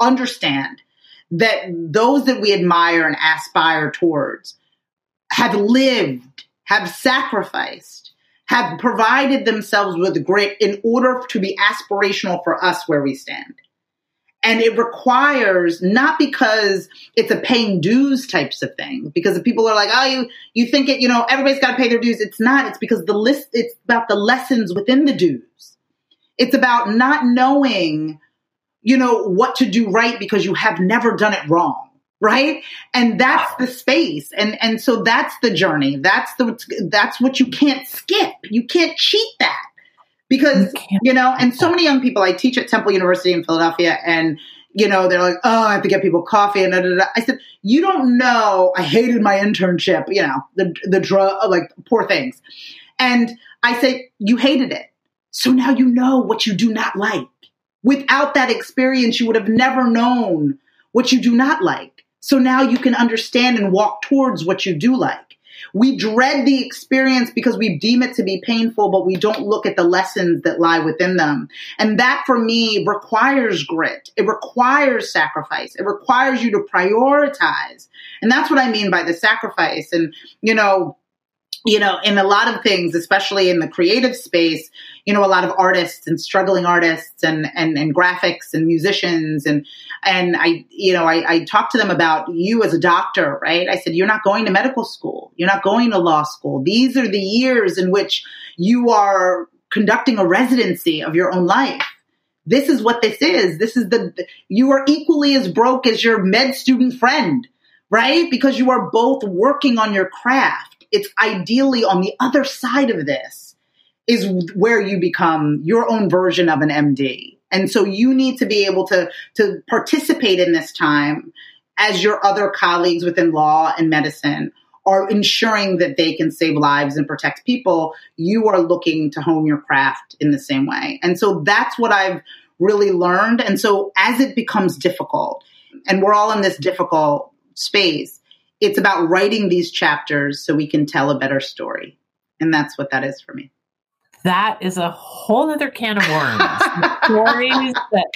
understand that those that we admire and aspire towards have lived have sacrificed have provided themselves with grit in order to be aspirational for us where we stand. And it requires not because it's a paying dues types of thing because if people are like oh you you think it you know everybody's got to pay their dues. It's not. It's because the list it's about the lessons within the dues. It's about not knowing you know what to do right because you have never done it wrong right? And that's the space. And and so that's the journey. That's the that's what you can't skip. You can't cheat that because You you know and so many young people i teach at temple university in philadelphia and you know they're like oh i have to get people coffee and da, da, da. i said you don't know. I hated my internship you know the the drug uh, like poor things. And i say you hated it. So now you know what you do not like without that experience you would have never known what you do not like so now you can understand and walk towards what you do like we dread the experience because we deem it to be painful, but we don't look at the lessons that lie within them. And that for me requires grit. It requires sacrifice. It requires you to prioritize. And that's what I mean by the sacrifice. And, you know, you know, in a lot of things, especially in the creative space, you know, a lot of artists and struggling artists and, and, and graphics and musicians and, and I, you know, I, I talked to them about you as a doctor, right? I said, you're not going to medical school. You're not going to law school. These are the years in which you are conducting a residency of your own life. This is what this is. This is the, you are equally as broke as your med student friend, right? Because you are both working on your craft. It's ideally on the other side of this is where you become your own version of an MD. And so you need to be able to, to participate in this time as your other colleagues within law and medicine are ensuring that they can save lives and protect people. You are looking to hone your craft in the same way. And so that's what I've really learned. And so as it becomes difficult, and we're all in this difficult space, it's about writing these chapters so we can tell a better story. And that's what that is for me. That is a whole other can of worms. *laughs* Stories that,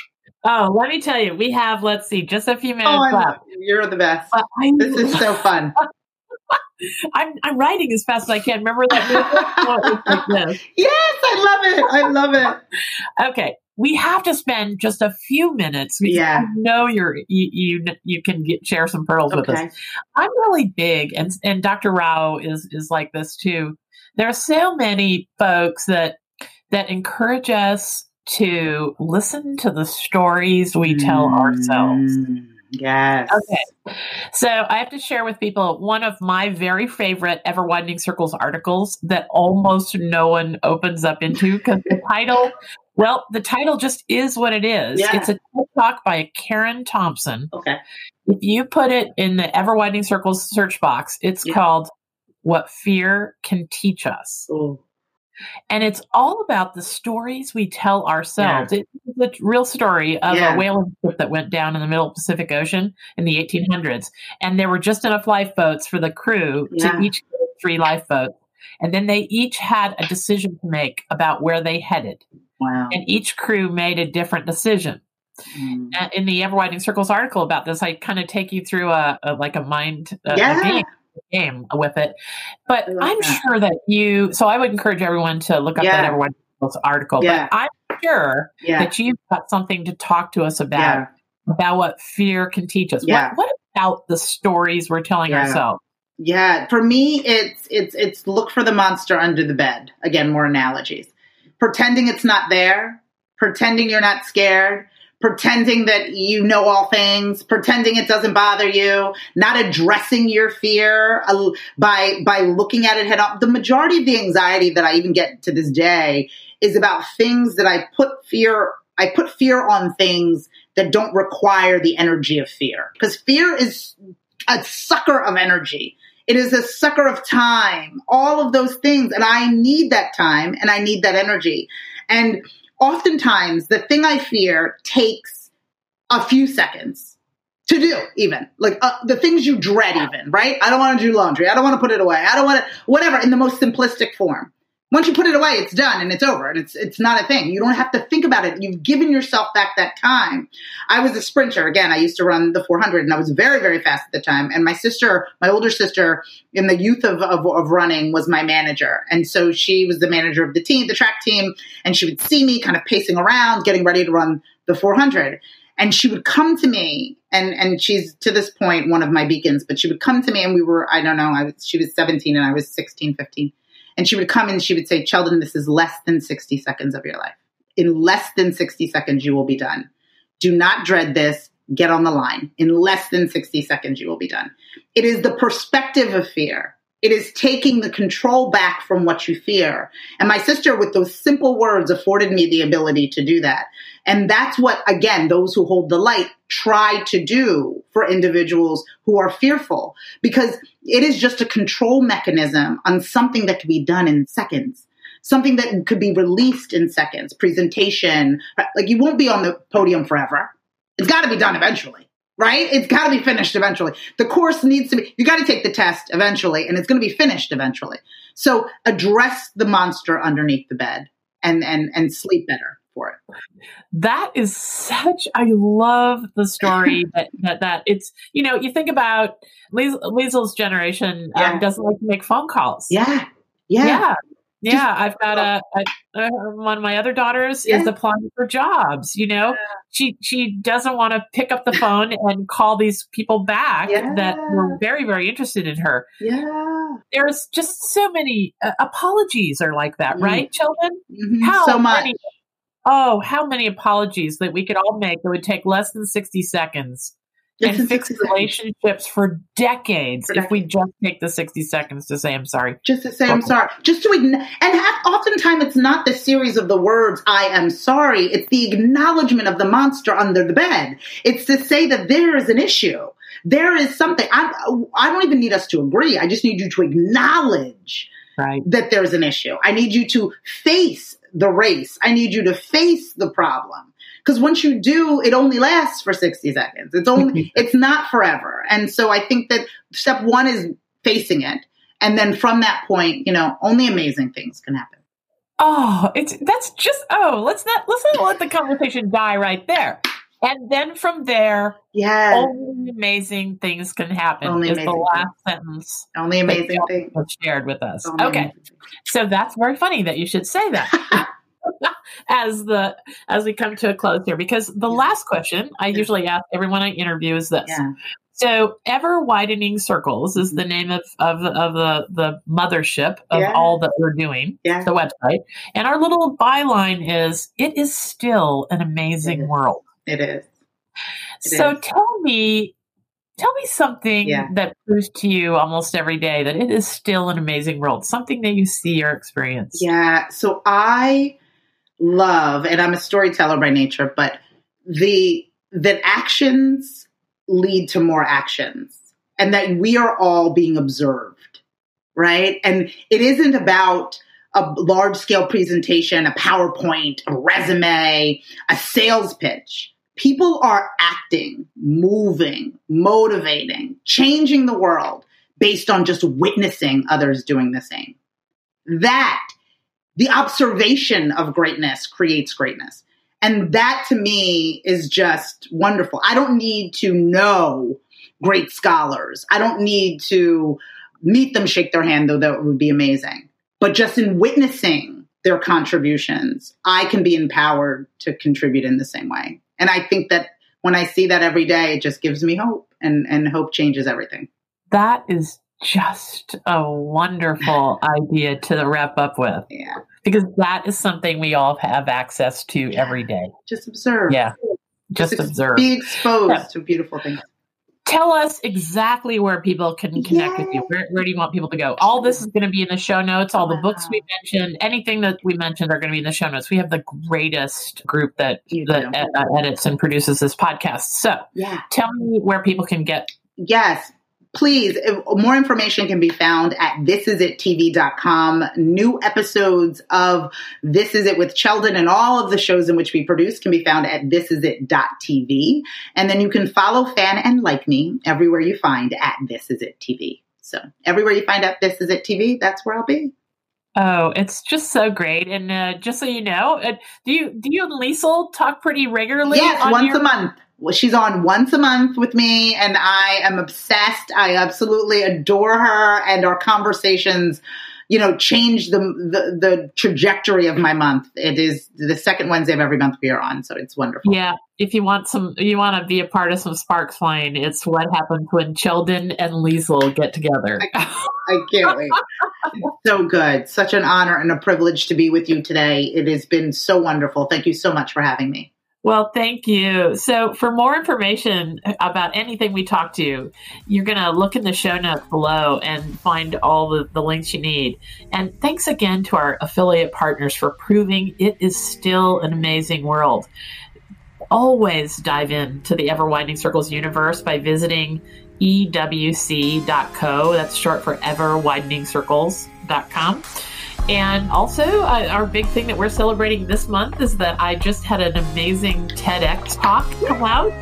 oh, let me tell you, we have, let's see, just a few minutes Oh, left. you. You're the best. This is so fun. *laughs* I'm, I'm writing as fast as I can. Remember that movie? *laughs* Like. Yes, I love it. I love it. Okay, we have to spend just a few minutes. because Yeah. I know you're you you, you can get share some pearls with us. I'm really big, and and Dr. Rao is is like this too. There are so many folks that that encourage us to listen to the stories we tell ourselves. Mm, Yes. Okay. So I have to share with people one of my very favorite Ever Widening Circles articles that almost no one opens up into because the title, well, the title just is what it is. Yeah. It's a TED talk by Karen Thompson. Okay. If you put it in the Ever Widening Circles search box, it's Yeah. called What Fear Can Teach Us. Ooh. And it's all about the stories we tell ourselves. It's a real story of Yeah. a whaling ship that went down in the middle Pacific Ocean in the 1800s. And there were just enough lifeboats for the crew Yeah. to each get three lifeboats. And then they each had a decision to make about where they headed. Wow. And each crew made a different decision. Mm. In the Ever Widening Circles article about this, I kind of take you through a, a like a mind a, a Yeah. game, game with it. But I'm that. sure that you. So I would encourage everyone to look up that Ever Widening Circles article. Yeah. But I'm sure Yeah. that you've got something to talk to us about Yeah. about what fear can teach us. Yeah. What, what about the stories we're telling Yeah. ourselves? Yeah, for me, it's it's it's look for the monster under the bed. Again, more analogies. Pretending it's not there, pretending you're not scared, pretending that you know all things, pretending it doesn't bother you, not addressing your fear uh, by by looking at it head on. The majority of the anxiety that I even get to this day is about things that I put fear I put fear on things that don't require the energy of fear because fear is a sucker of energy. It is a sucker of time, all of those things. And I need that time and I need that energy. And oftentimes, the thing I fear takes a few seconds to do, even. Like uh, the things you dread, even, right? I don't want to do laundry. I don't want to put it away. I don't want to, whatever, in the most simplistic form. Once you put it away, it's done and it's over and it's it's not a thing. You don't have to think about it. You've given yourself back that time. I was a sprinter. Again, I used to run the 400 and I was very, very fast at the time. And my sister, my older sister in the youth of, of, of running was my manager. And so she was the manager of the team, the track team. And she would see me kind of pacing around, getting ready to run the 400. And she would come to me and, and she's to this point one of my beacons, but she would come to me and we were, I don't know, I was, she was 17 and I was 16, 15. And she would come and she would say, Cheldin, this is less than 60 seconds of your life. In less than 60 seconds, you will be done. Do not dread this. Get on the line. In less than 60 seconds, you will be done. It is the perspective of fear. It is taking the control back from what you fear. And my sister, with those simple words, afforded me the ability to do that. And that's what, again, those who hold the light try to do for individuals who are fearful, because it is just a control mechanism on something that can be done in seconds something that could be released in seconds, presentation. Like you won't be on the podium forever. It's got to be done eventually, right? It's got to be finished eventually. The course needs to be, you got to take the test eventually and it's going to be finished eventually. So address the monster underneath the bed and, and, and sleep better for it. That is such. I love the story *laughs* that, that that it's. You know, you think about Lies- Liesl's generation Yeah. um, doesn't like to make phone calls. Yeah. Yeah. yeah, yeah. I've got a, a, a one of my other daughters is applying for jobs. You know, she she doesn't want to pick up the phone and call these people back Yeah. that were very very interested in her. Yeah. There's just so many uh, apologies are like that, Mm. right, children? Mhm. How so much. many- oh, how many apologies that we could all make that would take less than 60 seconds And fix *laughs* relationships for decades For if we just take the 60 seconds to say I'm sorry. just to say I'm Okay. sorry, just to ign- and have, oftentimes it's not the series of the words "I am sorry." It's the acknowledgement of the monster under the bed. It's to say that there is an issue, there is something. I I don't even need us to agree. I just need you to acknowledge Right. that there's an issue. I need you to face the race. I need you to face the problem. Because once you do, it only lasts for 60 seconds. It's only, *laughs* it's not forever. And so I think that step one is facing it. And then from that point, you know, only amazing things can happen. Oh, it's that's just oh, let's not let's not let the conversation die right there. And then from there, Yeah. only amazing things can happen. Only is the amazing last sentence only amazing things. was shared with us. Only okay, amazing so that's very funny that you should say that. *laughs* as the as we come to a close here because the Yeah. last question I usually ask everyone I interview is this. Yeah. So ever widening circles is the mm-hmm. name of of, of the the mothership of Yeah. all that we're doing, Yeah. the website. And our little byline is it is still an amazing It world. It is. It so is. tell me tell me something Yeah. that proves to you almost every day that it is still an amazing world, something that you see or experience. Yeah. So I love, and I'm a storyteller by nature, but the that actions lead to more actions, and that we are all being observed, right? And it isn't about a large scale presentation, a PowerPoint, a resume, a sales pitch. People are acting, moving, motivating, changing the world based on just witnessing others doing the same. That, the observation of greatness creates greatness. And that to me is just wonderful. I don't need to know great scholars. I don't need to meet them, shake their hand, though that would be amazing. But just in witnessing their contributions, I can be empowered to contribute in the same way. And I think that when I see that every day, it just gives me hope, and, and hope changes everything. That is just a wonderful idea to wrap up with. Yeah. Because that is something we all have access to yeah. every day. Just observe. Yeah. Just, just observe. Be exposed yeah. to beautiful things tell us exactly where people can connect with you. Where, where, do you want people to go? All this is going to be in the show notes. All the books we mentioned, anything that we mentioned are going to be in the show notes. We have the greatest group that, that ed- uh, edits and produces this podcast. So yeah. tell me where people can get. Yes please, more information can be found at thisisItTV.com. New episodes of This Is It with Cheldin and all of the shows in which we produce can be found at thisisit.tv. And then you can follow, fan, and like me everywhere you find at This Is It TV. So everywhere you find at This Is It TV, that's where I'll be. Oh, it's just so great! And uh, just so you know, uh, do you do you and Liesl talk pretty regularly? Yes, once your- a month she's on once a month with me and I am obsessed. I absolutely adore her and our conversations, you know, change the, the, the trajectory of my month. It is the second Wednesday of every month we are on, so it's wonderful. Yeah, if you want some, you want to be a part of some sparks flying. It's what happens when Cheldin and Liesl get together. I, I can't wait. *laughs* so good, such an honor and a privilege to be with you today. It has been so wonderful. Thank you so much for having me. Well, thank you. So, for more information about anything we talk to, you, you're going to look in the show notes below and find all the, the links you need. And thanks again to our affiliate partners for proving it is still an amazing world. Always dive into the Ever Widening Circles universe by visiting ewc.co. That's short for Ever Widening Circles.com. And also, uh, our big thing that we're celebrating this month is that I just had an amazing TEDx talk come out.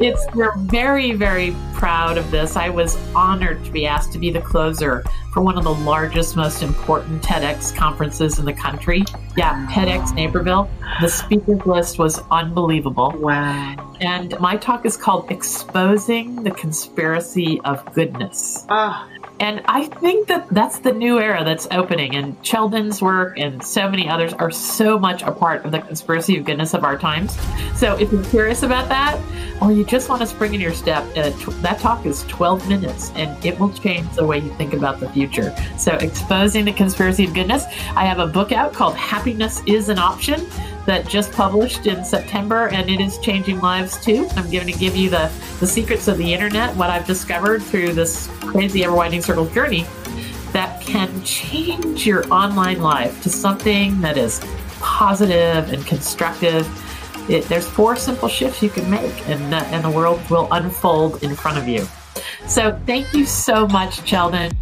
It's we're very very proud of this. I was honored to be asked to be the closer for one of the largest, most important TEDx conferences in the country. Yeah, TEDx Naperville. The speakers list was unbelievable. Wow. And my talk is called "Exposing the Conspiracy of Goodness." Oh. And I think that that's the new era that's opening. And Cheldin's work and so many others are so much a part of the conspiracy of goodness of our times. So if you're curious about that, or you just want to spring in your step, uh, that talk is 12 minutes and it will change the way you think about the future. So, exposing the conspiracy of goodness, I have a book out called Happiness is an Option that just published in September, and it is changing lives too. I'm going to give you the, the secrets of the internet, what I've discovered through this crazy ever widening circle journey that can change your online life to something that is positive and constructive. It, there's four simple shifts you can make, and, uh, and the world will unfold in front of you. So, thank you so much, Cheldin.